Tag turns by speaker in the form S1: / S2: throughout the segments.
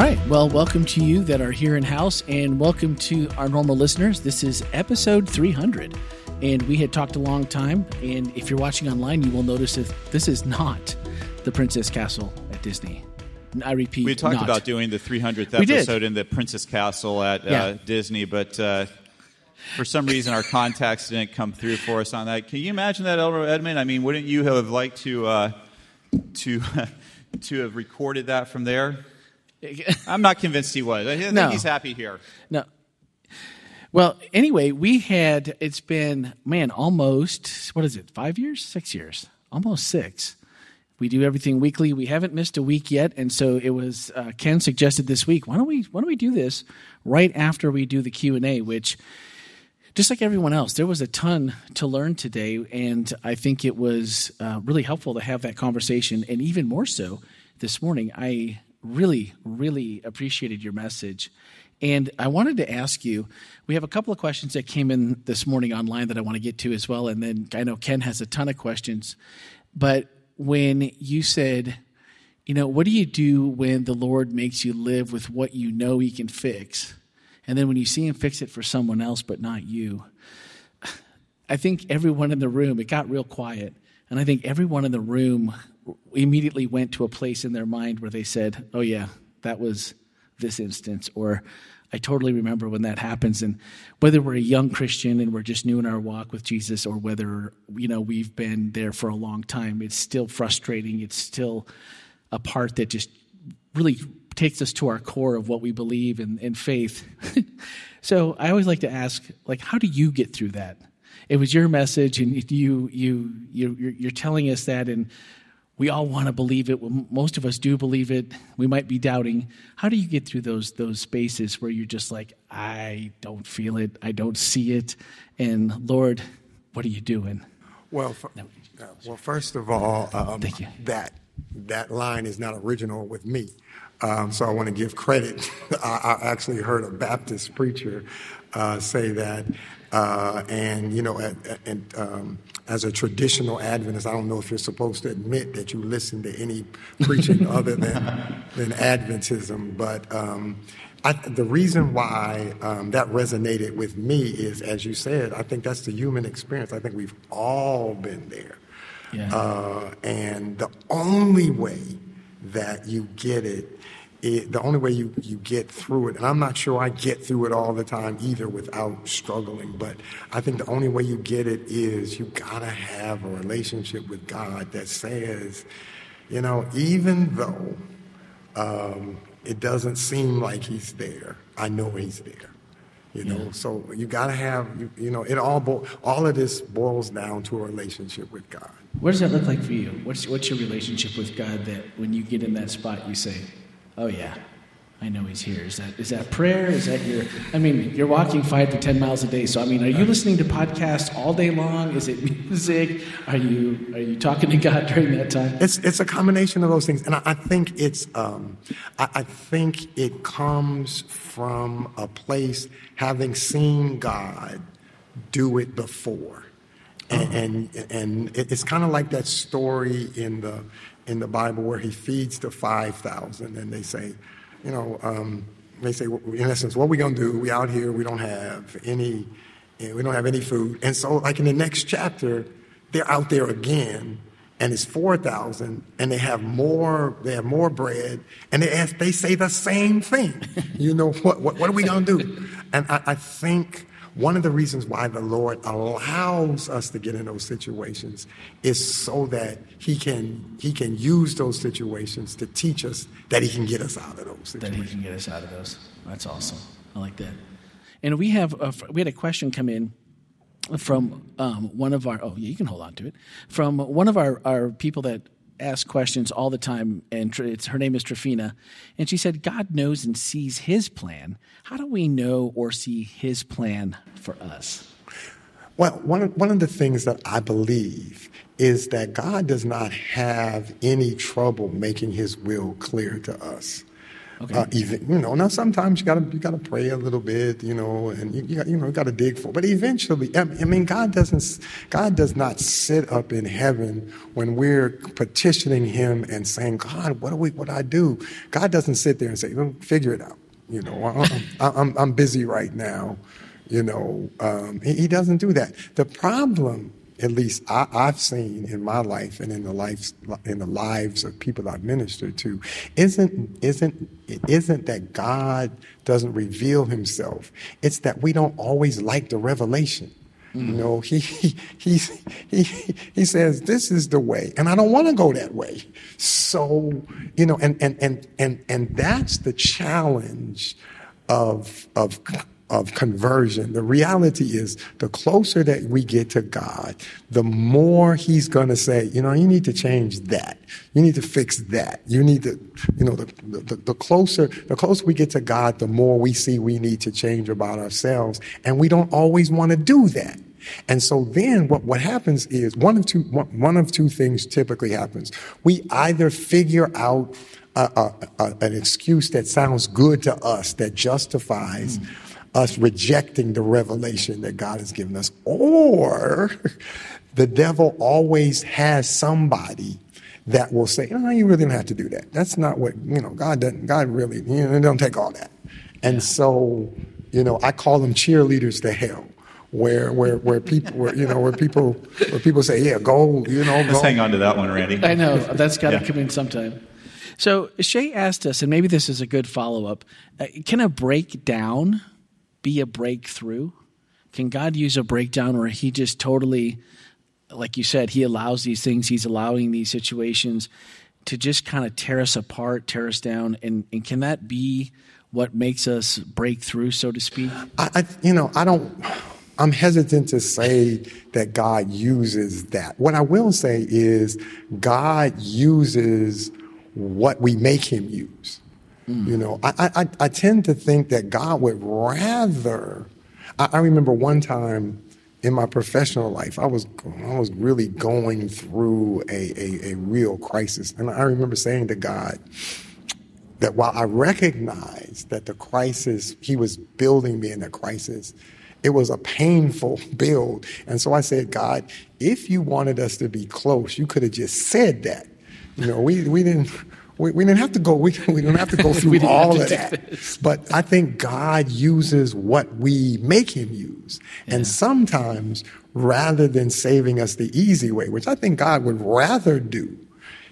S1: All right. Well, welcome to you that are here in house, and welcome to our normal listeners. This is episode 300, and we had talked a long time. And if you're watching online, you will notice that this is not the Princess Castle at Disney. I repeat,
S2: We talked
S1: not.
S2: about doing the 300th episode in the Princess Castle at
S1: Yeah.
S2: uh, Disney, but uh, for some reason our contacts didn't come through for us on that. Can you imagine that, Elder Edmond? I mean, wouldn't you have liked to uh, to to have recorded that from there? I'm not convinced he was. I think
S1: No.
S2: he's happy here.
S1: No. Well, anyway, we had it's been man almost what is it? Five years? Six years? Almost six. We do everything weekly. We haven't missed a week yet, and so it was uh, Ken suggested this week. Why don't we Why don't we do this right after we do the Q and A? Which, just like everyone else, there was a ton to learn today, and I think it was uh, really helpful to have that conversation, and even more so this morning. I really, really appreciated your message. And I wanted to ask you we have a couple of questions that came in this morning online that I want to get to as well. And then I know Ken has a ton of questions. But when you said, you know, what do you do when the Lord makes you live with what you know He can fix? And then when you see Him fix it for someone else but not you, I think everyone in the room, it got real quiet. And I think everyone in the room immediately went to a place in their mind where they said, oh, yeah, that was this instance. Or I totally remember when that happens. And whether we're a young Christian and we're just new in our walk with Jesus or whether, you know, we've been there for a long time, it's still frustrating. It's still a part that just really takes us to our core of what we believe in faith. so I always like to ask, like, how do you get through that? It was your message, and you you you you're, you're telling us that, and we all want to believe it. Most of us do believe it. We might be doubting. How do you get through those those spaces where you're just like, I don't feel it, I don't see it, and Lord, what are you doing?
S3: Well, f- uh, well, first of all, um,
S1: Thank you.
S3: that that line is not original with me, um, so I want to give credit. I, I actually heard a Baptist preacher uh, say that, uh, and you know, at, at- and um, as a traditional Adventist, I don't know if you're supposed to admit that you listen to any preaching other than than Adventism, but. Um, I, the reason why um, that resonated with me is, as you said, I think that's the human experience. I think we've all been there.
S1: Yeah.
S3: Uh, and the only way that you get it, it, the only way you, you get through it, and I'm not sure I get through it all the time either without struggling, but I think the only way you get it is you gotta have a relationship with God that says, you know, even though um, it doesn't seem like He's there, I know He's there. You know, so you got to have, you, you know, it all bo- all of this boils down to a relationship with God.
S1: What does that look like for you? What's what's your relationship with God that when you get in that spot you say, "Oh yeah, I know He's here. Is that is that prayer? Is that your? I mean, you're walking five to ten miles a day. So I mean, are you listening to podcasts all day long? Is it music? Are you are you talking to God during that time?
S3: It's it's a combination of those things, and I, I think it's um, I, I think it comes from a place having seen God do it before, and and, and it's kind of like that story in the in the Bible where he feeds the five thousand, and they say, you know, um, they say in essence, what are we gonna do? We out here, we don't have any, eh, we don't have any food, and so like in the next chapter, they're out there again and it's 4,000 and they have more they have more bread and they ask they say the same thing. You know what what, what are we going to do? And I, I think one of the reasons why the lord allows us to get in those situations is so that he can he can use those situations to teach us that he can get us out of those
S1: That He can get us out of those. That's awesome. I like that. And we have a, we had a question come in from um, one of our oh yeah you can hold on to it from one of our, our people that ask questions all the time and her name is Trifina and she said God knows and sees his plan. How do we know or see his plan for us?
S3: Well, one one of the things that I believe is that God does not have any trouble making his will clear to us.
S1: Okay.
S3: Uh, even, you know, now sometimes you gotta you gotta pray a little bit, you know, and you, you, you know you gotta dig for. But eventually, I mean, God doesn't God does not sit up in heaven when we're petitioning Him and saying, God, what do we what do I do? God doesn't sit there and say, figure it out. You know, I'm, I'm, I'm busy right now. You know, um, he, he doesn't do that. The problem at least I, have seen in my life and in the lives in the lives of people I've ministered to, isn't isn't it isn't that God doesn't reveal Himself. It's that we don't always like the revelation. Mm. You know, he he he he he says this is the way, and I don't want to go that way. So you know, and and and and and that's the challenge of of of conversion. The reality is, the closer that we get to God, the more He's going to say, you know, you need to change that. You need to fix that. You need to, you know, the, the, the closer, the closer we get to God, the more we see we need to change about ourselves. And we don't always want to do that. And so then what, what happens is one of two, one of two things typically happens. We either figure out a, a, a, an excuse that sounds good to us that justifies mm us rejecting the revelation that God has given us. Or the devil always has somebody that will say, no, you really don't have to do that. That's not what, you know, God doesn't, God really, you know, don't take all that. And so, you know, I call them cheerleaders to hell. Where, where, where people, where, you know, where people, where people say, yeah, go, you know,
S2: go. Let's hang on to that one, Randy.
S1: I know that's got to yeah. come in sometime. So Shay asked us, and maybe this is a good follow up. Uh, can a breakdown be a breakthrough? Can God use a breakdown where he just totally, like you said, he allows these things, he's allowing these situations to just kind of tear us apart, tear us down? And, and can that be what makes us break through, so to speak?
S3: I, I you know, I don't. I'm hesitant to say that God uses that. What I will say is God uses what we make him use. Mm. You know, I, I, I tend to think that God would rather. I, I remember one time in my professional life, I was I was really going through a, a, a, real crisis. And I remember saying to God that while I recognized that the crisis, He was building me in the crisis, it was a painful build. And so I said, God, if you wanted us to be close, you could have just said that. You know, we, we didn't we, we didn't have to go. We, we don't have to go through all of that. But I think God uses what we make Him use, yeah. and sometimes rather than saving us the easy way, which I think God would rather do,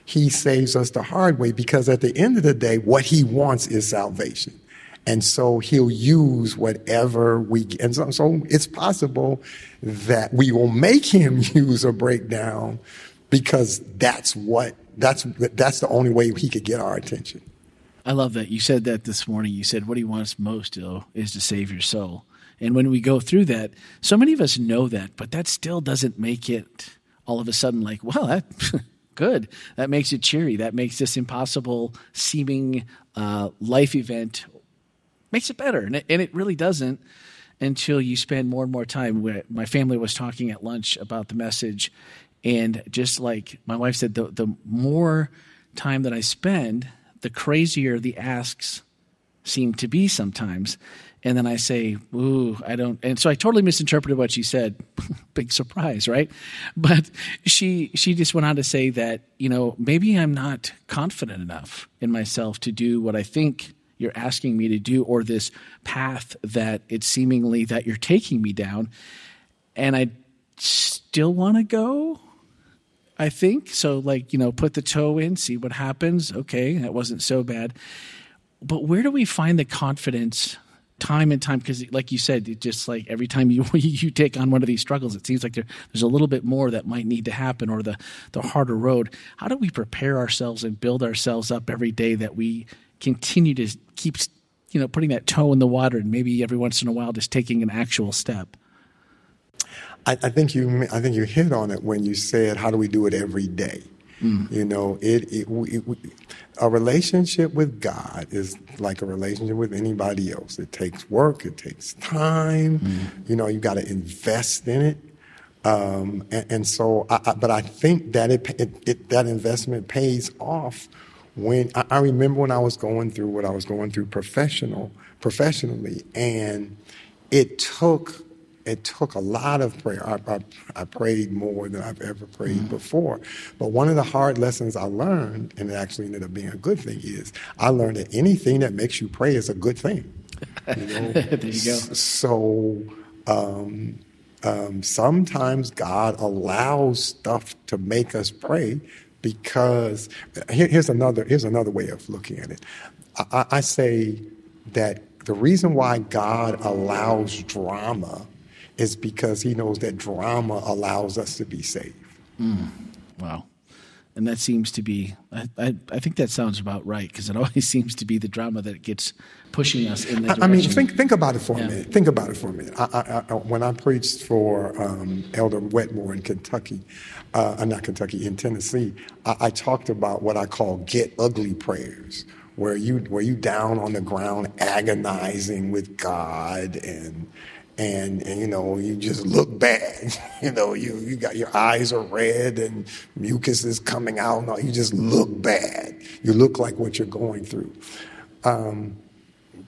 S3: He saves us the hard way because at the end of the day, what He wants is salvation. And so he'll use whatever we get. And so, so, it's possible that we will make him use a breakdown because that's what that's that's the only way he could get our attention.
S1: I love that you said that this morning. You said what he wants most though is to save your soul. And when we go through that, so many of us know that, but that still doesn't make it all of a sudden like, well, that good. That makes it cheery. That makes this impossible seeming uh, life event makes it better, and it, and it really doesn't until you spend more and more time. My family was talking at lunch about the message, and just like my wife said, the, the more time that I spend, the crazier the asks seem to be sometimes. And then I say, ooh, I don't. And so I totally misinterpreted what she said. Big surprise, right? But she she just went on to say that you know maybe I'm not confident enough in myself to do what I think you're asking me to do, or this path that it's seemingly that you're taking me down, and I still want to go. I think. So, like, you know, put the toe in, see what happens. Okay, that wasn't so bad. But where do we find the confidence time and time? Because, like you said, it just like every time you you take on one of these struggles, it seems like there, there's a little bit more that might need to happen or the, the harder road. How do we prepare ourselves and build ourselves up every day that we continue to keep, you know, putting that toe in the water and maybe every once in a while just taking an actual step?
S3: I, I, think you I think you hit on it when you said how do we do it every day. Mm. You know, it, it, it, a relationship with God is like a relationship with anybody else. It takes work, it takes time. Mm. You know, you got to invest in it. Um, and, and, so, I, I, but I think that it, it, that investment pays off when I, I remember when I was going through what I was going through professional professionally, and it took it took a lot of prayer. I, I, I prayed more than I've ever prayed mm-hmm. before. But one of the hard lessons I learned, and it actually ended up being a good thing, is I learned that anything that makes you pray is a good thing.
S1: You know? there you go.
S3: So um, um, sometimes God allows stuff to make us pray because here, here's another here's another way of looking at it. I, I say that the reason why God allows drama is because He knows that drama allows us to be saved.
S1: Mm. Wow and that seems to be I, I, I think that sounds about right because it always seems to be the drama that gets pushing us in the direction. I
S3: mean, think think about it for yeah. a minute. Think about it for a minute. I, I, when I preached for um, Elder Wetmore in Kentucky, uh, not Kentucky, in Tennessee, I, talked about what I call get ugly prayers, where you where you down on the ground agonizing with God and and, and, you know you just look bad. You know you you got your eyes are red and mucus is coming out no, you just look bad. You look like what you're going through. Um,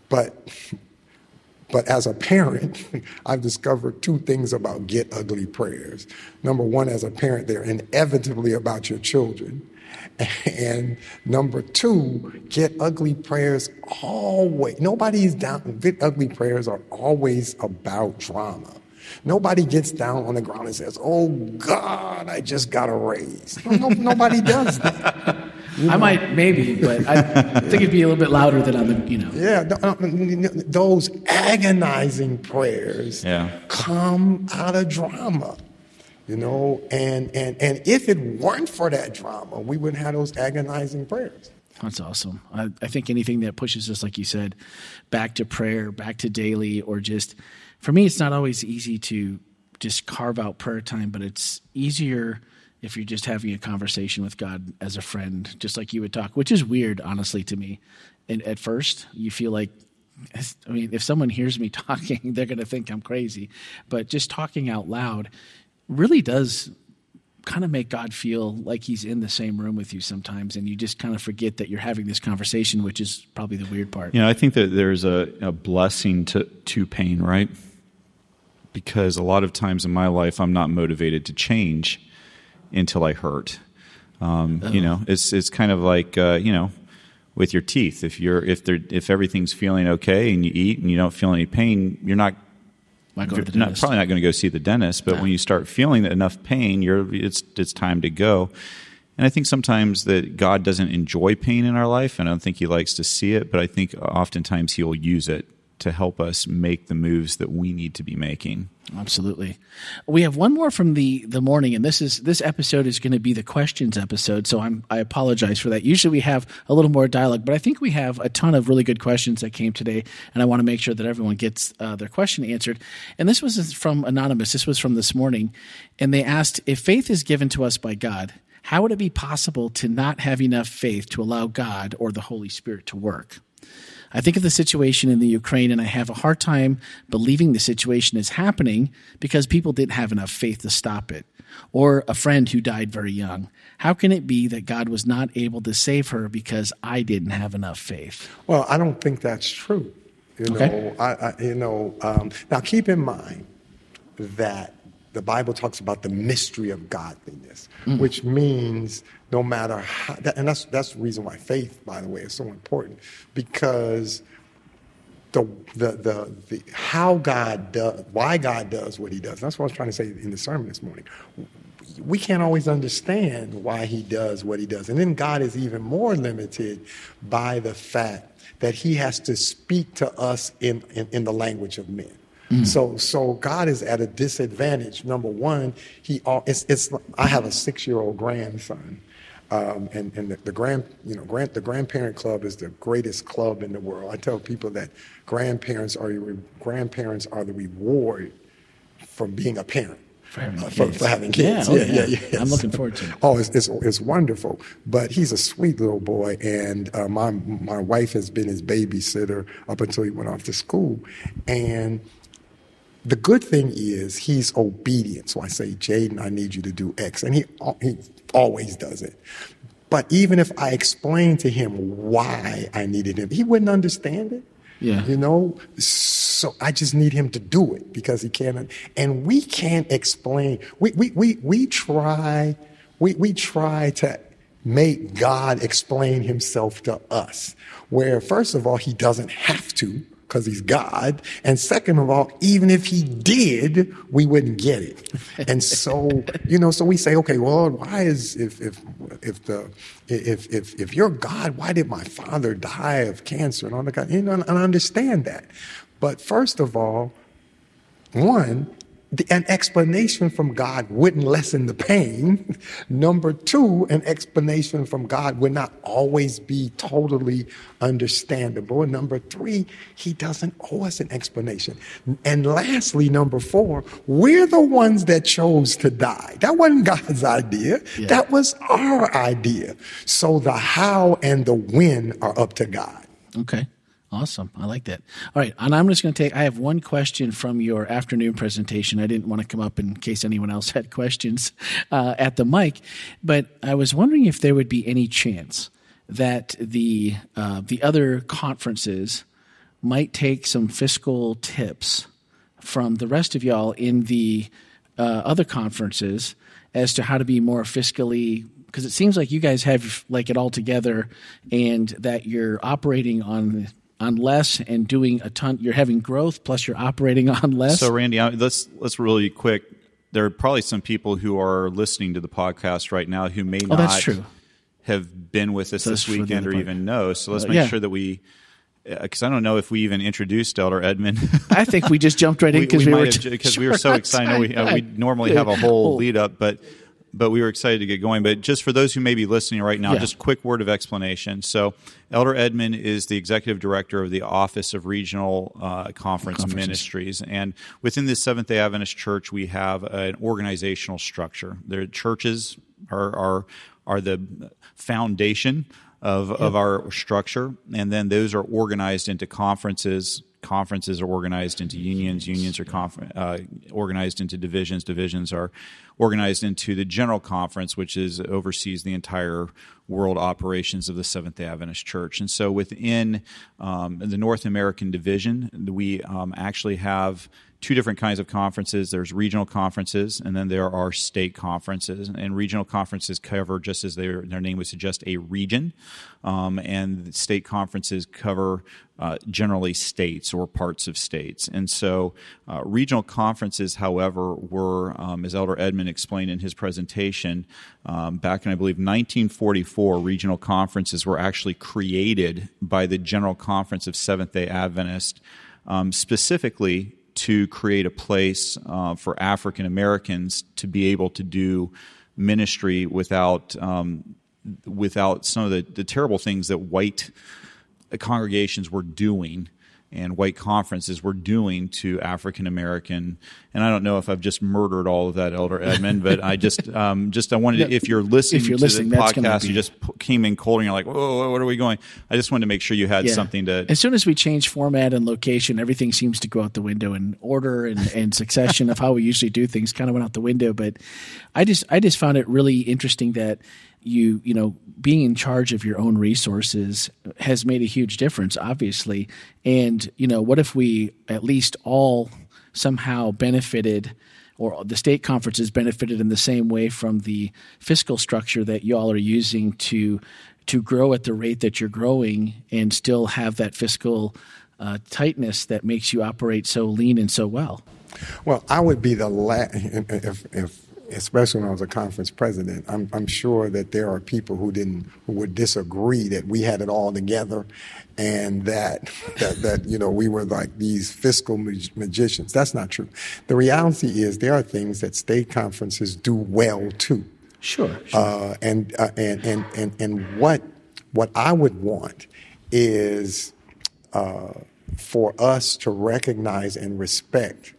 S3: but but as a parent i've discovered two things about get ugly prayers number one as a parent they're inevitably about your children and number two, get ugly prayers always. Nobody's down. Get ugly prayers are always about drama. Nobody gets down on the ground and says, "Oh God, I just got a raise." No, no, nobody does that.
S1: You know? I might, maybe, but I think it'd be a little bit louder than on the, you know.
S3: Yeah, those agonizing prayers
S2: yeah.
S3: come out of drama you know and and and if it weren't for that drama we wouldn't have those agonizing prayers
S1: that's awesome I, I, think anything that pushes us like you said back to prayer back to daily or just for me it's not always easy to just carve out prayer time but it's easier if you're just having a conversation with god as a friend just like you would talk which is weird honestly to me and at first you feel like I mean, if someone hears me talking, they're going to think I'm crazy. But just talking out loud, really does kind of make God feel like he's in the same room with you sometimes, and you just kind of forget that you're having this conversation, which is probably the weird part.
S2: You know, I think that there's a, a blessing to, to pain, right? Because a lot of times in my life, I'm not motivated to change until I hurt. Um, oh. You know, it's it's kind of like uh, you know, with your teeth. If you're if they're if everything's feeling okay and you eat and you don't feel any pain, you're not
S1: not probably
S2: not going to go see the dentist, but when you start feeling enough pain, you're it's it's time to go. And I think sometimes that God doesn't enjoy pain in our life, and I don't think He likes to see it. But I think oftentimes He will use it to help us make the moves that we need to be making.
S1: Absolutely. We have one more from the the morning, and this is this episode is going to be the questions episode. So I'm I apologize for that. Usually we have a little more dialogue, but I think we have a ton of really good questions that came today, and I want to make sure that everyone gets uh, their question answered. And this was from anonymous. This was from this morning, and they asked if faith is given to us by God. How would it be possible to not have enough faith to allow God or the Holy Spirit to work? I think of the situation in the Ukraine and I have a hard time believing the situation is happening because people didn't have enough faith to stop it. Or a friend who died very young. How can it be that God was not able to save her because I didn't have enough faith?
S3: Well, I don't think that's true. You know, okay. I, I, you know. Um, now keep in mind that the Bible talks about the mystery of godliness, mm. which means no matter how, and that's that's the reason why faith, by the way, is so important because the the the, the how God does, why God does what He does. That's what I was trying to say in the sermon this morning. We can't always understand why He does what He does, and then God is even more limited by the fact that He has to speak to us in, in, in the language of men. Mm. So, so God is at a disadvantage. Number one, he it's, it's I have a six year old grandson, um, and and the, the, grand you know grand the grandparent club is the greatest club in the world. I tell people that grandparents are your, grandparents are the reward for being a parent.
S1: For having, uh, for,
S3: for having kids.
S1: Yeah, yeah, yeah, yeah, I'm looking forward to it.
S3: Oh, it's, it's, it's wonderful. But he's a sweet little boy, and uh, my my wife has been his babysitter up until he went off to school, and the good thing is he's obedient. So I say, Jaden, I need you to do X. And he, he always does it. But even if I explained to him why I needed him, he wouldn't understand it.
S1: Yeah.
S3: You know, so I just need him to do it because he can't. And we can't explain. We we we we try. We we try to make God explain Himself to us, where first of all He doesn't have to because he's God. And second of all, even if he did, we wouldn't get it. And so, you know, so we say, okay, well, why is if if if the if if if you're God, why did my father die of cancer and all that? Kind? You know, and I understand that. But first of all, one, the, an explanation from God wouldn't lessen the pain. Number two, an explanation from God would not always be totally understandable. And number three, he doesn't owe us an explanation. And lastly, number four, we're the ones that chose to die. That wasn't God's idea. Yeah. That was our idea. So the how and the when are up to God.
S1: Okay. Awesome. I like that. All right. And I'm just going to take, I have one question from your afternoon presentation. I didn't want to come up in case anyone else had questions uh, at the mic, but I was wondering if there would be any chance that the, uh, the other conferences might take some fiscal tips from the rest of y'all in the uh, other conferences as to how to be more fiscally because it seems like you guys have like it all together and that you're operating on on less and doing a ton. You're having growth plus you're operating on less.
S2: So, Randy, let's let's really quick. There are probably some people who are listening to the podcast right now who may
S1: oh,
S2: not have been with us this weekend or even know. So let's uh, make yeah. sure that we because uh, I don't know if we even introduced Elder Edmond.
S1: I think we just jumped right in because we, we, we, were
S2: because we were so excited. We, uh, we normally have a whole lead up, but but we were excited to get going. But just for those who may be listening right now, yeah. just quick word of explanation. So, Elder Edmond is the executive director of the Office of Regional uh, Conference Ministries, and within the Seventh Day Adventist Church, we have an organizational structure. Their churches are are are the foundation of, of our structure, and then those are organized into conferences conferences are organized into unions, unions are confer- uh, organized into divisions, divisions are organized into the general conference, which is oversees the entire world operations of the Seventh Day Adventist Church. And so within um, the North American division, we um, actually have two different kinds of conferences. There's regional conferences, and then there are state conferences. And regional conferences cover, just as their, their name would suggest, a region. Um, and state conferences cover uh, generally states or parts of states. And so uh, regional conferences, however, were, um, as Elder Edmond explained in his presentation, um, back in, I believe, 1944, regional conferences were actually created by the General Conference of Seventh day Adventist. Um, specifically to create a place uh, for African Americans to be able to do ministry without um, without some of the, the terrible things that white congregations were doing and white conferences were doing to African American. And I don't know if I've just murdered all of that, Elder Edmond, but I just, um, just I wanted to, if you're listening if you're to listening, the podcast, be... you just came in cold and you're like, whoa, what are we going? I just wanted to make sure you had yeah. something to.
S1: As soon as we change format and location, everything seems to go out the window, and order and, and succession of how we usually do things kind of went out the window. But I just, I just found it really interesting that you you know being in charge of your own resources has made a huge difference obviously. And you know what if we at least all somehow benefited or the state conferences benefited in the same way from the fiscal structure that y'all are using to to grow at the rate that you're growing and still have that fiscal uh, tightness that makes you operate so lean and so well?
S3: Well i would be the last if, if especially when I was a conference president, I'm, I'm, sure that there are people who didn't who would disagree that we had it all together, and that that, that you know we were like these fiscal mag- magicians. That's not true. The reality is there are things that state conferences do well too.
S1: Sure. sure.
S3: Uh, and, uh, and and and and what what I would want is uh, for us to recognize and respect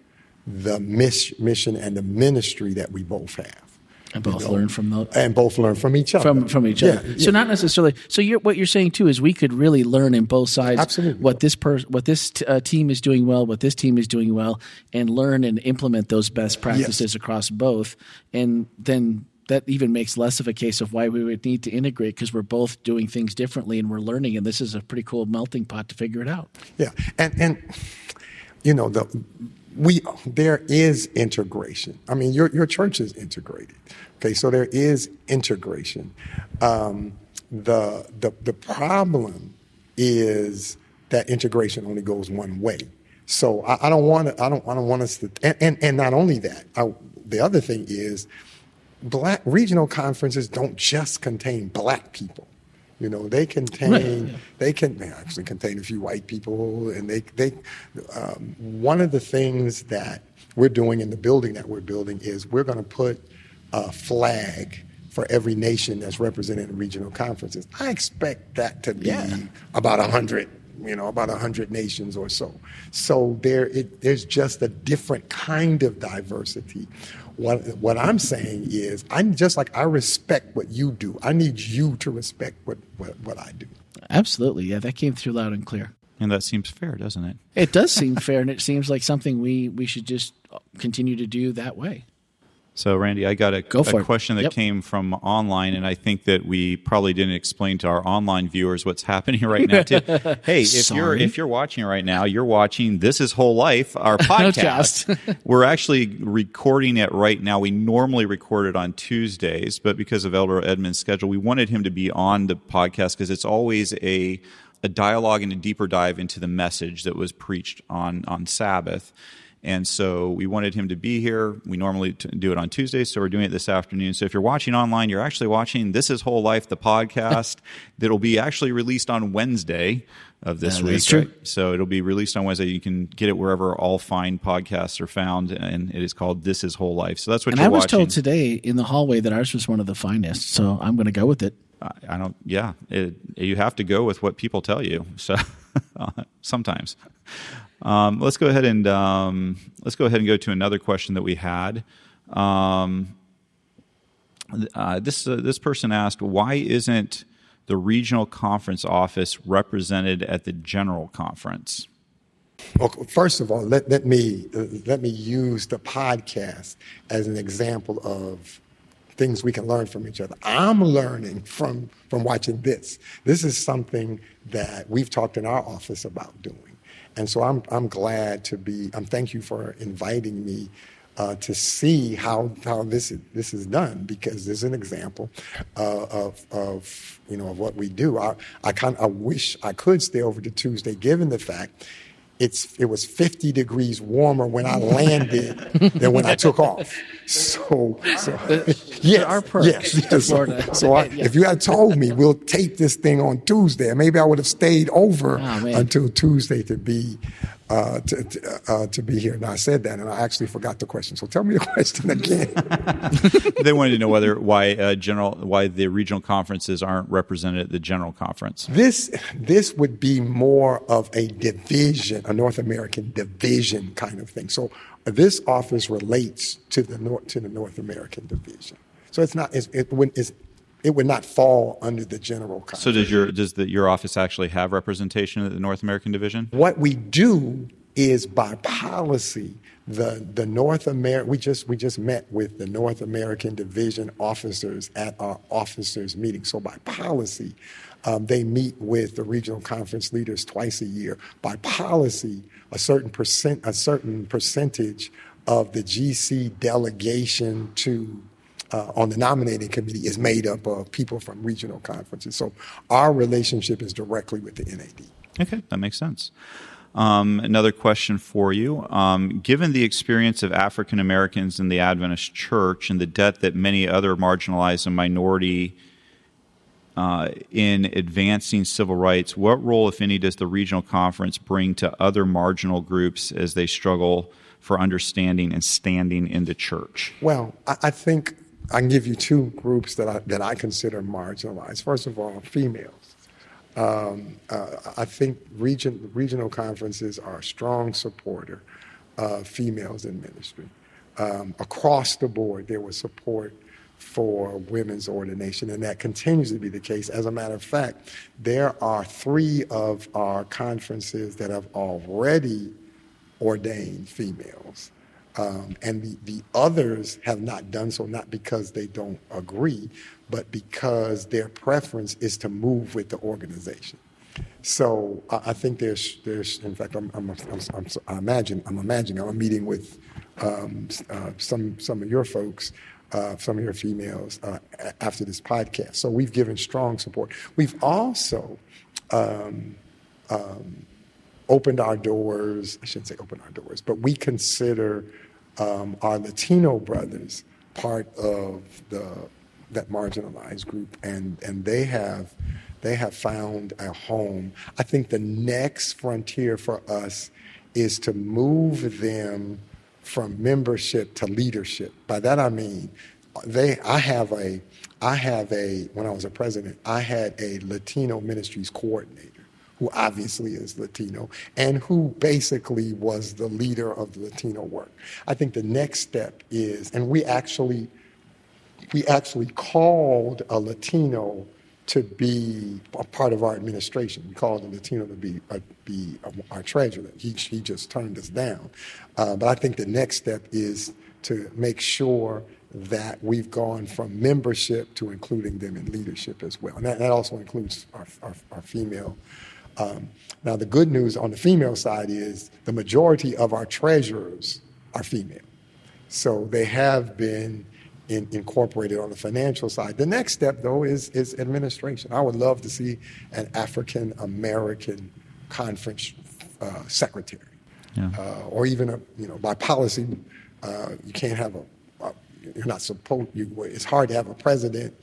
S3: the mission and the ministry that we both have.
S1: And both you know, learn from the
S3: and both learn from each other.
S1: From from each other. Yeah, so not necessarily. So you're, what you're saying too is we could really learn in both sides.
S3: Absolutely.
S1: What this per, what this t- uh, team is doing well, what this team is doing well, and learn and implement those best practices yes. across both, and then that even makes less of a case of why we would need to integrate because we're both doing things differently and we're learning, and this is a pretty cool melting pot to figure it out.
S3: Yeah, and and you know the we there is integration. I mean, your your church is integrated. Okay, so there is integration. Um, the the the problem is that integration only goes one way. So I, I don't want. I don't. I don't want us to. And and, and not only that. I, the other thing is, black regional conferences don't just contain black people. You know, they contain right. they can they actually contain a few white people, and they they. Um, one of the things that we're doing in the building that we're building is we're going to put a flag for every nation that's represented in regional conferences. I expect that to be yeah. about a hundred you know, about 100 nations or so. So there, it, there's just a different kind of diversity. What, what I'm saying is, I'm just like I respect what you do. I need you to respect what, what, what I do.
S1: Absolutely. Yeah, that came through loud and clear.
S2: And that seems fair, doesn't it?
S1: It does seem fair, and it seems like something we, we should just continue to do that way.
S2: So, Randy, I got a, a question that yep. came from online, and I think that we probably didn't explain to our online viewers what's happening right now. Hey, if Sorry. you're if you're watching right now, you're watching "This Is Whole Life," our podcast. We're actually recording it right now. We normally record it on Tuesdays, but because of Elder Edmond's schedule, we wanted him to be on the podcast because it's always a a dialogue and a deeper dive into the message that was preached on on Sabbath. And so we wanted him to be here. We normally do it on Tuesdays, so we're doing it this afternoon. So if you're watching online, you're actually watching This Is Whole Life, the podcast that'll be actually released on Wednesday of this yeah, week. Right? So it'll be released on Wednesday. You can get it wherever all fine podcasts are found, and it is called This Is Whole Life. So that's what
S1: and
S2: you're
S1: I was
S2: watching.
S1: told today in the hallway that ours was one of the finest, so I'm going to go with it.
S2: I don't. Yeah, it, you have to go with what people tell you. So sometimes. Um, let's go ahead and um, let's go ahead and go to another question that we had. Um, uh, this uh, this person asked, why isn't the regional conference office represented at the general conference?
S3: Well, first of all, let, let me uh, let me use the podcast as an example of things we can learn from each other. I'm learning from from watching this. This is something that we've talked in our office about doing. And so I'm, I'm glad to be, I'm thank you for inviting me uh, to see how, how this, is, this is done because there's an example uh, of, of, you know, of what we do. I, I, kind I wish I could stay over to Tuesday given the fact it's it was 50 degrees warmer when I landed than when I took off. So, so
S1: yes, our perks yes,
S3: yes. So, so I, if you had told me we'll tape this thing on Tuesday, maybe I would have stayed over oh, until Tuesday to be uh, to, to, uh, to, be here. And I said that, and I actually forgot the question. So tell me the question again.
S2: they wanted to know whether why uh, general why the regional conferences aren't represented at the general conference.
S3: This this would be more of a division, a North American division kind of thing. So this office relates to the North to the North American division. So it's not it's, it, it's it would not fall under the general.
S2: So does your does the, your office actually have representation at the North American division?
S3: What we do is by policy the the North America we just we just met with the North American division officers at our officers meeting. So by policy, um, they meet with the regional conference leaders twice a year. By policy, a certain percent a certain percentage of the GC delegation to uh, on the nominating committee is made up of people from regional conferences. So our relationship is directly with the NAD.
S2: Okay, that makes sense. Um, another question for you. Um, given the experience of African Americans in the Adventist Church and the debt that many other marginalized and minority uh, in advancing civil rights, what role, if any, does the regional conference bring to other marginal groups as they struggle for understanding and standing in the church?
S3: Well, I think I can give you two groups that I, that I consider marginalized. First of all, females. Um, uh, I think region, regional conferences are a strong supporter of females in ministry. Um, across the board, there was support for women's ordination, and that continues to be the case. As a matter of fact, there are three of our conferences that have already ordained females. Um, and the, the others have not done so, not because they don't agree, but because their preference is to move with the organization. So I, I think there's, there's in fact, I'm, I'm, I'm, I'm, i imagine, I'm imagining, I'm meeting with um, uh, some, some of your folks, uh, some of your females uh, after this podcast. So we've given strong support. We've also um, um, opened our doors. I shouldn't say opened our doors, but we consider um, our Latino brothers part of the that marginalized group, and and they have they have found a home. I think the next frontier for us is to move them from membership to leadership. By that I mean, they I have a I have a when I was a president, I had a Latino ministries coordinator who obviously is Latino and who basically was the leader of Latino work. I think the next step is, and we actually we actually called a Latino to be a part of our administration. We called a Latino to be, uh, be our treasurer. He, he just turned us down. Uh, but I think the next step is to make sure that we've gone from membership to including them in leadership as well. And that, that also includes our, our, our female um, now, the good news on the female side is the majority of our treasurers are female. So they have been in, incorporated on the financial side. The next step, though, is, is administration. I would love to see an African American conference uh, secretary, yeah. uh, or even a you know by policy, uh, you can't have a, a you're not supposed. You, it's hard to have a president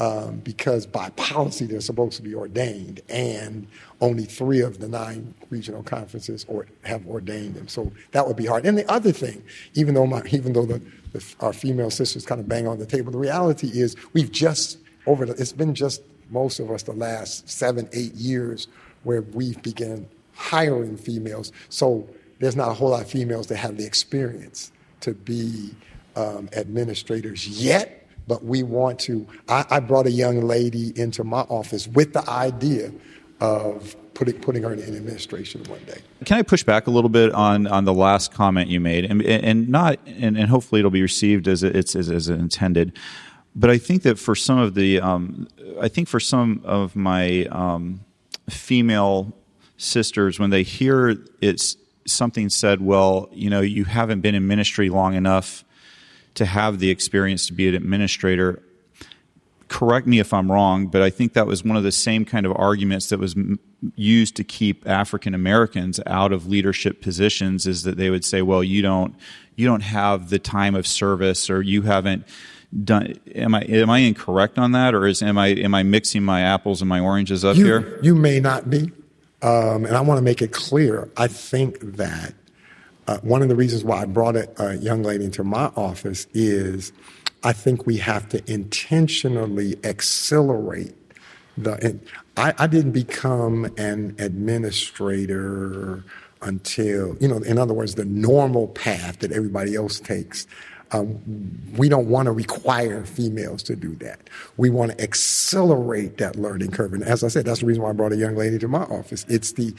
S3: um, because by policy they're supposed to be ordained, and only three of the nine regional conferences or, have ordained them. So that would be hard. And the other thing, even though my, even though the, the, our female sisters kind of bang on the table, the reality is we've just over the, it's been just most of us the last seven eight years where we've begun hiring females. So there's not a whole lot of females that have the experience to be um, administrators yet but we want to. I, I, brought a young lady into my office with the idea of putting putting her in administration one day.
S2: Can I push back a little bit on on the last comment you made, and and not and, and hopefully it'll be received as it's as, as intended. But I think that for some of the, um, I think for some of my um, female sisters, when they hear it's something said, well, you know, you haven't been in ministry long enough to have the experience to be an administrator. Correct me if I'm wrong, but I think that was one of the same kind of arguments that was used to keep African Americans out of leadership positions. Is that they would say, "Well, you don't, you don't have the time of service, or you haven't." Done, am I am I incorrect on that, or is am I am I mixing my apples and my oranges up
S3: you,
S2: here?
S3: You may not be, um, and I want to make it clear. I think that uh, one of the reasons why I brought a, a young lady into my office is I think we have to intentionally accelerate the. I, I didn't become an administrator until, you know, in other words, the normal path that everybody else takes. Um, we don't want to require females to do that. We want to accelerate that learning curve. And as I said, that's the reason why I brought a young lady to my office. It's the,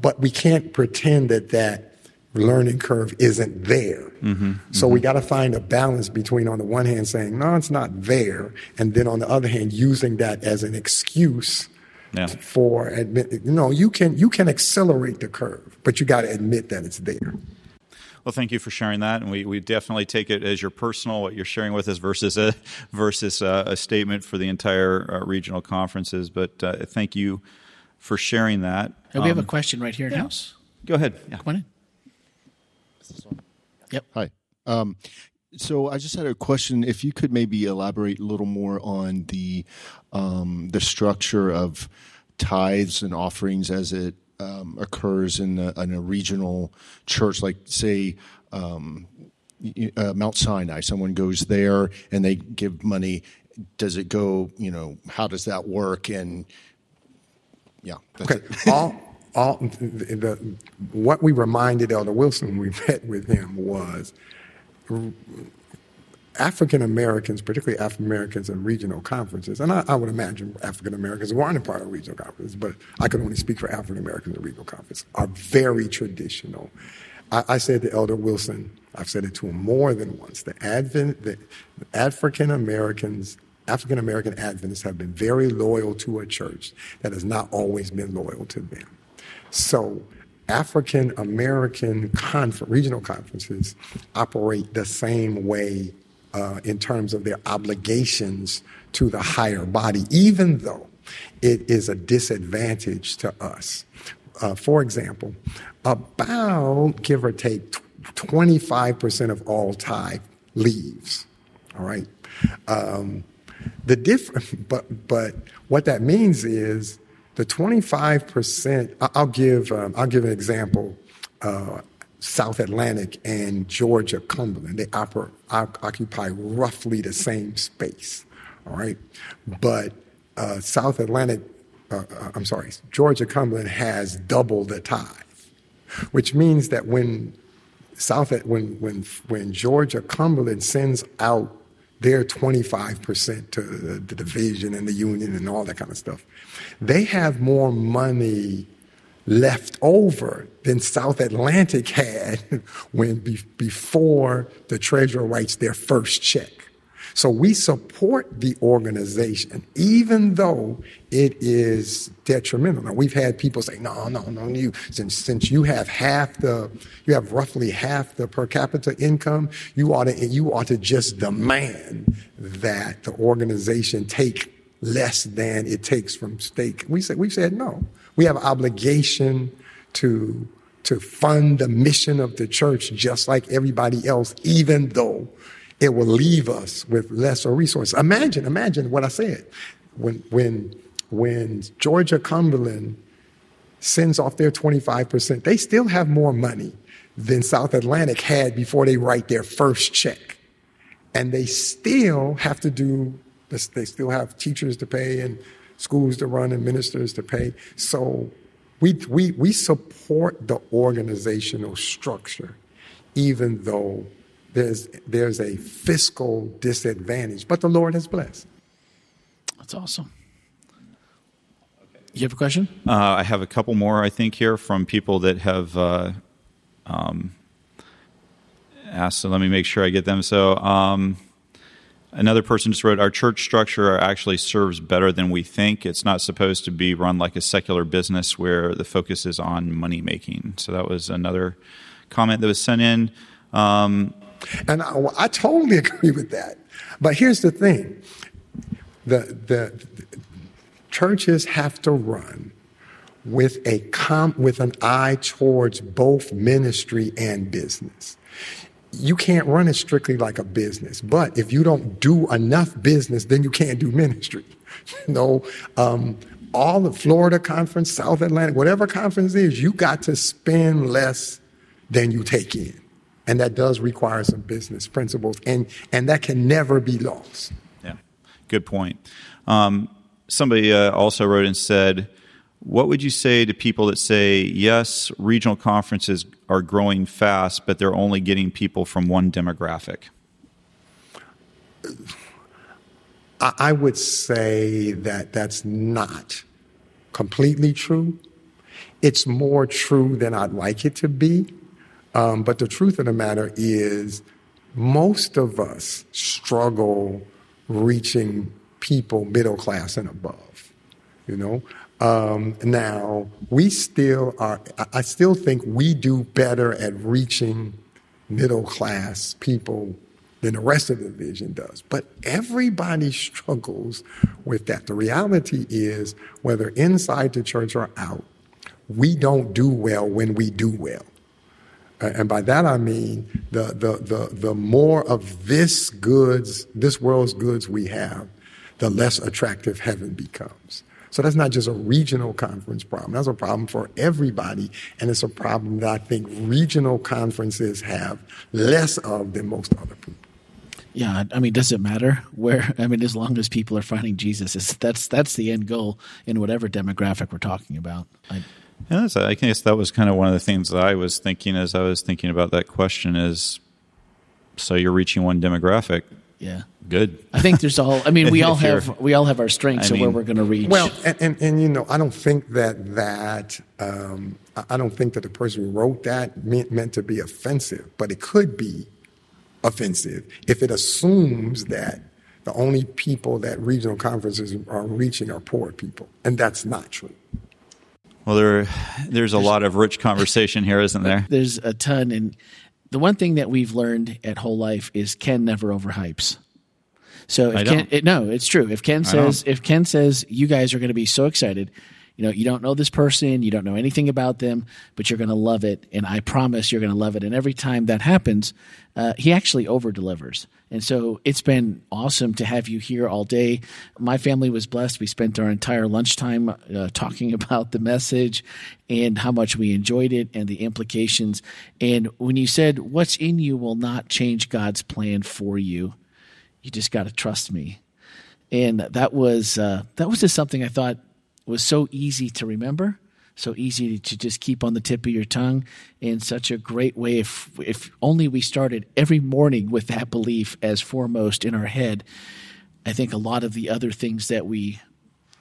S3: but we can't pretend that that learning curve isn't there. Mm-hmm, so mm-hmm. we got to find a balance between, on the one hand, saying, no, it's not there, and then on the other hand, using that as an excuse yeah. for admit. You know, you can you can accelerate the curve, but you got to admit that it's there.
S2: Well, thank you for sharing that, and we, we definitely take it as your personal what you're sharing with us versus a versus a, a statement for the entire uh, regional conferences. But uh, thank you for sharing that.
S1: Hey, we um, have a um, question right here in yeah. house.
S2: Go ahead.
S1: Yeah. Come on in
S4: this one?
S1: Yep.
S4: Hi. Um, so I just had a question. If you could maybe elaborate a little more on the um, the structure of tithes and offerings as it um, occurs in a, in a, regional church, like say um, uh, Mount Sinai. Someone goes there and they give money. Does it go? You know, how does that work? And yeah.
S3: okay. All all the, what we reminded Elder Wilson when we met with him was African Americans, particularly African Americans in regional conferences, and I, I would imagine African Americans who aren't a part of regional conferences, but I could only speak for African Americans in regional conferences, are very traditional. I, I said to Elder Wilson, I've said it to him more than once. The Advent, the African Americans, African American Adventists have been very loyal to a church that has not always been loyal to them. So African American regional conferences operate the same way uh, in terms of their obligations to the higher body, even though it is a disadvantage to us. Uh, for example, about give or take 25% of all tithe leaves. All right. Um, the different, but but what that means is the 25%. I'll give um, I'll give an example. Uh, South Atlantic and Georgia Cumberland they oper- occupy roughly the same space. All right, but uh, South Atlantic, uh, uh I'm sorry, Georgia Cumberland has double the tithe, which means that when South when when when Georgia Cumberland sends out their 25% to the, division and the union and all that kind of stuff, they have more money left over than South Atlantic had when be, before the treasurer writes their first check. So we support the organization, even though it is detrimental. Now we've had people say, "No, no, no, you since since you have half the, you have roughly half the per capita income, you ought to you ought to just demand that the organization take less than it takes from state." We said we said no. We have obligation to to fund the mission of the church just like everybody else, even though it will leave us with lesser resources. Imagine, imagine what I said. When, when, when Georgia Cumberland sends off their 25%, they still have more money than South Atlantic had before they write their first check. And they still have to do, they still have teachers to pay and schools to run and ministers to pay. So we, we, we support the organizational structure, even though there's, there's a fiscal disadvantage, but the Lord has blessed.
S1: That's awesome. You have a question?
S2: Uh, I have a couple more, I think, here from people that have uh, um, asked. So let me make sure I get them. So um, another person just wrote, "Our church structure actually serves better than we think. It's not supposed to be run like a secular business where the focus is on money making." So that was another comment that was sent in. Um,
S3: and I, I totally agree with that. But here's the thing the, the, the churches have to run with a com- with an eye towards both ministry and business. You can't run it strictly like a business, but if you don't do enough business, then you can't do ministry. you know, um, all the Florida conference, South Atlantic, whatever conference is, you got to spend less than you take in. And that does require some business principles, and, and that can never be lost.
S2: Yeah, good point. Um, somebody uh, also wrote and said, What would you say to people that say, yes, regional conferences are growing fast, but they're only getting people from one demographic?
S3: I would say that that's not completely true. It's more true than I'd like it to be. Um, but the truth of the matter is, most of us struggle reaching people middle class and above. You know, um, now we still are. I still think we do better at reaching middle class people than the rest of the division does. But everybody struggles with that. The reality is, whether inside the church or out, we don't do well when we do well. And by that I mean the, the, the, the more of this goods, this world's goods we have, the less attractive heaven becomes. So that's not just a regional conference problem. That's a problem for everybody. And it's a problem that I think regional conferences have less of than most other people.
S1: Yeah, I mean, does it matter where? I mean, as long as people are finding Jesus, that's that's the end goal in whatever demographic we're talking about. I,
S2: yeah, I guess that was kind of one of the things that I was thinking as I was thinking about that question is so you're reaching one demographic.
S1: Yeah.
S2: Good.
S1: I think there's all. I mean, we all have we all have our strengths
S2: I
S1: and where we're going to reach.
S3: Well, and, and, and you know, I don't think that that um, I- I don't think that the person who wrote that meant meant to be offensive, but it could be offensive if it assumes that the only people that regional conferences are reaching are poor people, and that's not true.
S2: Well, there, there's a lot of rich conversation here, isn't there?
S1: there's a ton, and the one thing that we've learned at Whole Life is Ken never overhypes. So if Ken, it, no, it's true. If Ken says if Ken says you guys are going to be so excited, you know you don't know this person, you don't know anything about them, but you're going to love it, and I promise you're going to love it. And every time that happens, uh, he actually over delivers. And so it's been awesome to have you here all day. My family was blessed. We spent our entire lunchtime uh, talking about the message and how much we enjoyed it and the implications. And when you said, What's in you will not change God's plan for you, you just got to trust me. And that was uh, that was just something I thought was so easy to remember, so easy to just keep on the tip of your tongue, and such a great way. If if only we started every morning with that belief as foremost in our head, I think a lot of the other things that we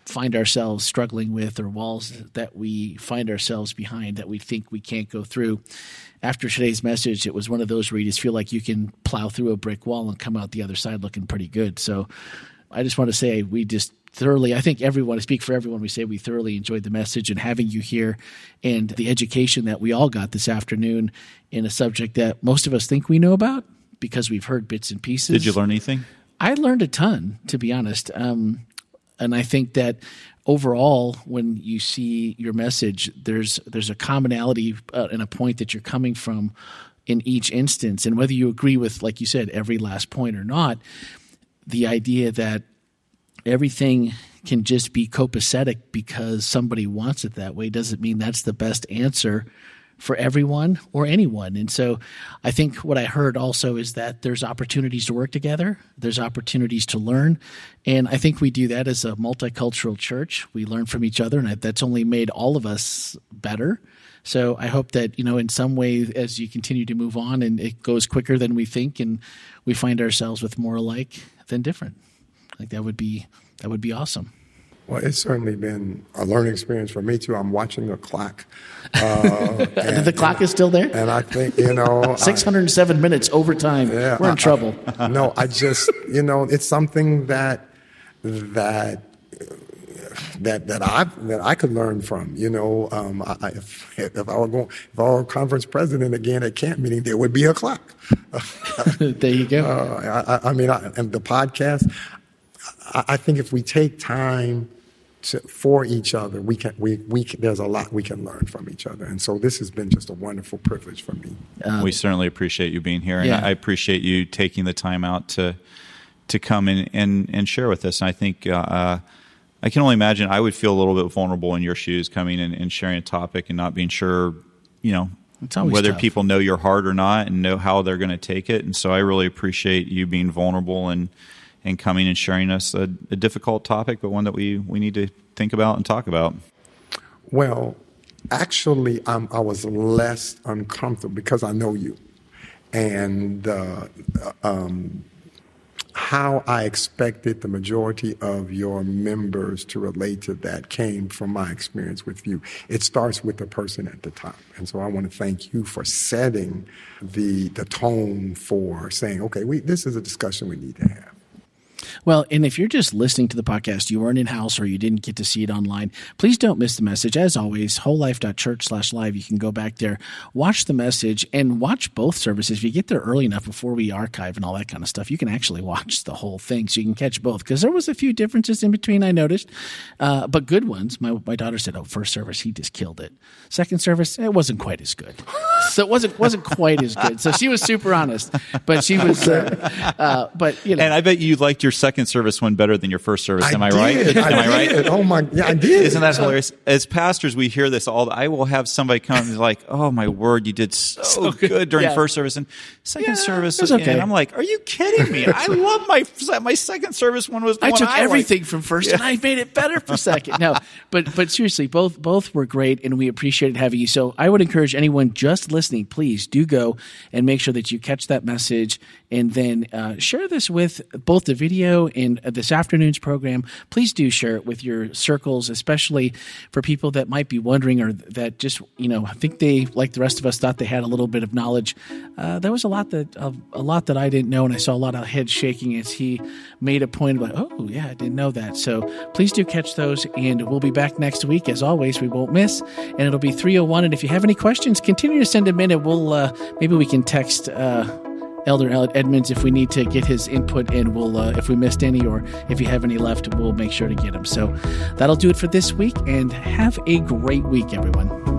S1: find ourselves struggling with or walls that we find ourselves behind that we think we can't go through. After today's message, it was one of those where you just feel like you can plow through a brick wall and come out the other side looking pretty good. So I just want to say we just thoroughly, I think everyone, I speak for everyone, we say we thoroughly enjoyed the message and having you here and the education that we all got this afternoon in a subject that most of us think we know about because we've heard bits and pieces.
S2: Did you learn anything?
S1: I learned a ton, to be honest. Um, and I think that overall, when you see your message, there's there's a commonality uh, and a point that you're coming from in each instance. And whether you agree with, like you said, every last point or not, the idea that everything can just be copacetic because somebody wants it that way doesn't mean that's the best answer for everyone or anyone. And so I think what I heard also is that there's opportunities to work together, there's opportunities to learn. And I think we do that as a multicultural church. We learn from each other, and that's only made all of us better. So I hope that, you know, in some way, as you continue to move on and it goes quicker than we think, and we find ourselves with more alike than different. Like that would be that would be awesome.
S3: Well, it's certainly been a learning experience for me too. I'm watching the clock. Uh, and,
S1: the clock is still there.
S3: and I think you know I-
S1: Six hundred and seven minutes overtime.
S3: Yeah,
S1: We're in
S3: I-
S1: trouble.
S3: no, I just you know it's something that that that that I that I could learn from. You know, um, I, I- if, if I were going if I were conference president again at camp meeting, there would be a clock.
S1: there you go.
S3: Uh, I, I- I mean, I, and the podcast. I, I think if we take time to, for each other, we can we we can, there's a lot we can learn from each other, and so this has been just a wonderful privilege for me.
S2: we certainly appreciate you being here, and
S1: yeah.
S2: I appreciate you taking the time out to to come in and, and share with us. And I think uh, uh, I can only imagine I would feel a little bit vulnerable in your shoes, coming in and sharing a topic and not being sure, you know, whether
S1: tough.
S2: people know your heart or not, and know how they're going to take it. And so I really appreciate you being vulnerable and and coming and sharing us a, a difficult topic, but one that we we need to think about and talk about.
S3: Well, actually, um, I was less uncomfortable because I know you, and uh, um, how I expected the majority of your members to relate to that came from my experience with you. It starts with the person at the top, and so I want to thank you for setting the the tone for saying, okay, we, this is a discussion we need to have.
S1: Well, and if you're just listening to the podcast, you weren't in house or you didn't get to see it online, please don't miss the message. As always, wholelife.church slash live. You can go back there, watch the message, and watch both services. If you get there early enough before we archive and all that kind of stuff, you can actually watch the whole thing so you can catch both. Because there was a few differences in between, I noticed, uh, but good ones. My, my daughter said, oh, first service, he just killed it. Second service, it wasn't quite as good. So it wasn't wasn't quite as good. So she was super honest, but she was, uh, uh, but you know,
S2: And I bet you liked your second service went better than your first service. Am I, right? Am I, right?
S3: did. Oh my, yeah, I did.
S2: Isn't that hilarious? As pastors, we hear this all. I will have somebody come and be like, "Oh my word, you did so, good. during
S1: Yeah.
S2: first service and second
S1: Yeah,
S2: service."
S1: it was okay.
S2: And I'm like, "Are you kidding me? I love my my second service one was the
S1: I
S2: one
S1: took
S2: I liked."
S1: everything from first and I made it better for second. No, but but seriously, both both were great and we appreciated having you. So I would encourage anyone just listening, please do go and make sure that you catch that message and then uh, share this with both the video and uh, this afternoon's program. Please do share it with your circles, especially for people that might be wondering or that just you know I think they like the rest of us thought they had a little bit of knowledge. Uh, there was a lot that uh, a lot that I didn't know, and I saw a lot of heads shaking as he made a point like, oh yeah, I didn't know that. So please do catch those, and we'll be back next week as always. We won't miss, and it'll be three oh one. And if you have any questions, continue to send them in, and we'll uh, maybe we can text. Uh, Elder Ed- Edmonds, if we need to get his input in, we'll uh, if we missed any or if you have any left, we'll make sure to get them. So that'll do it for this week, and have a great week, everyone.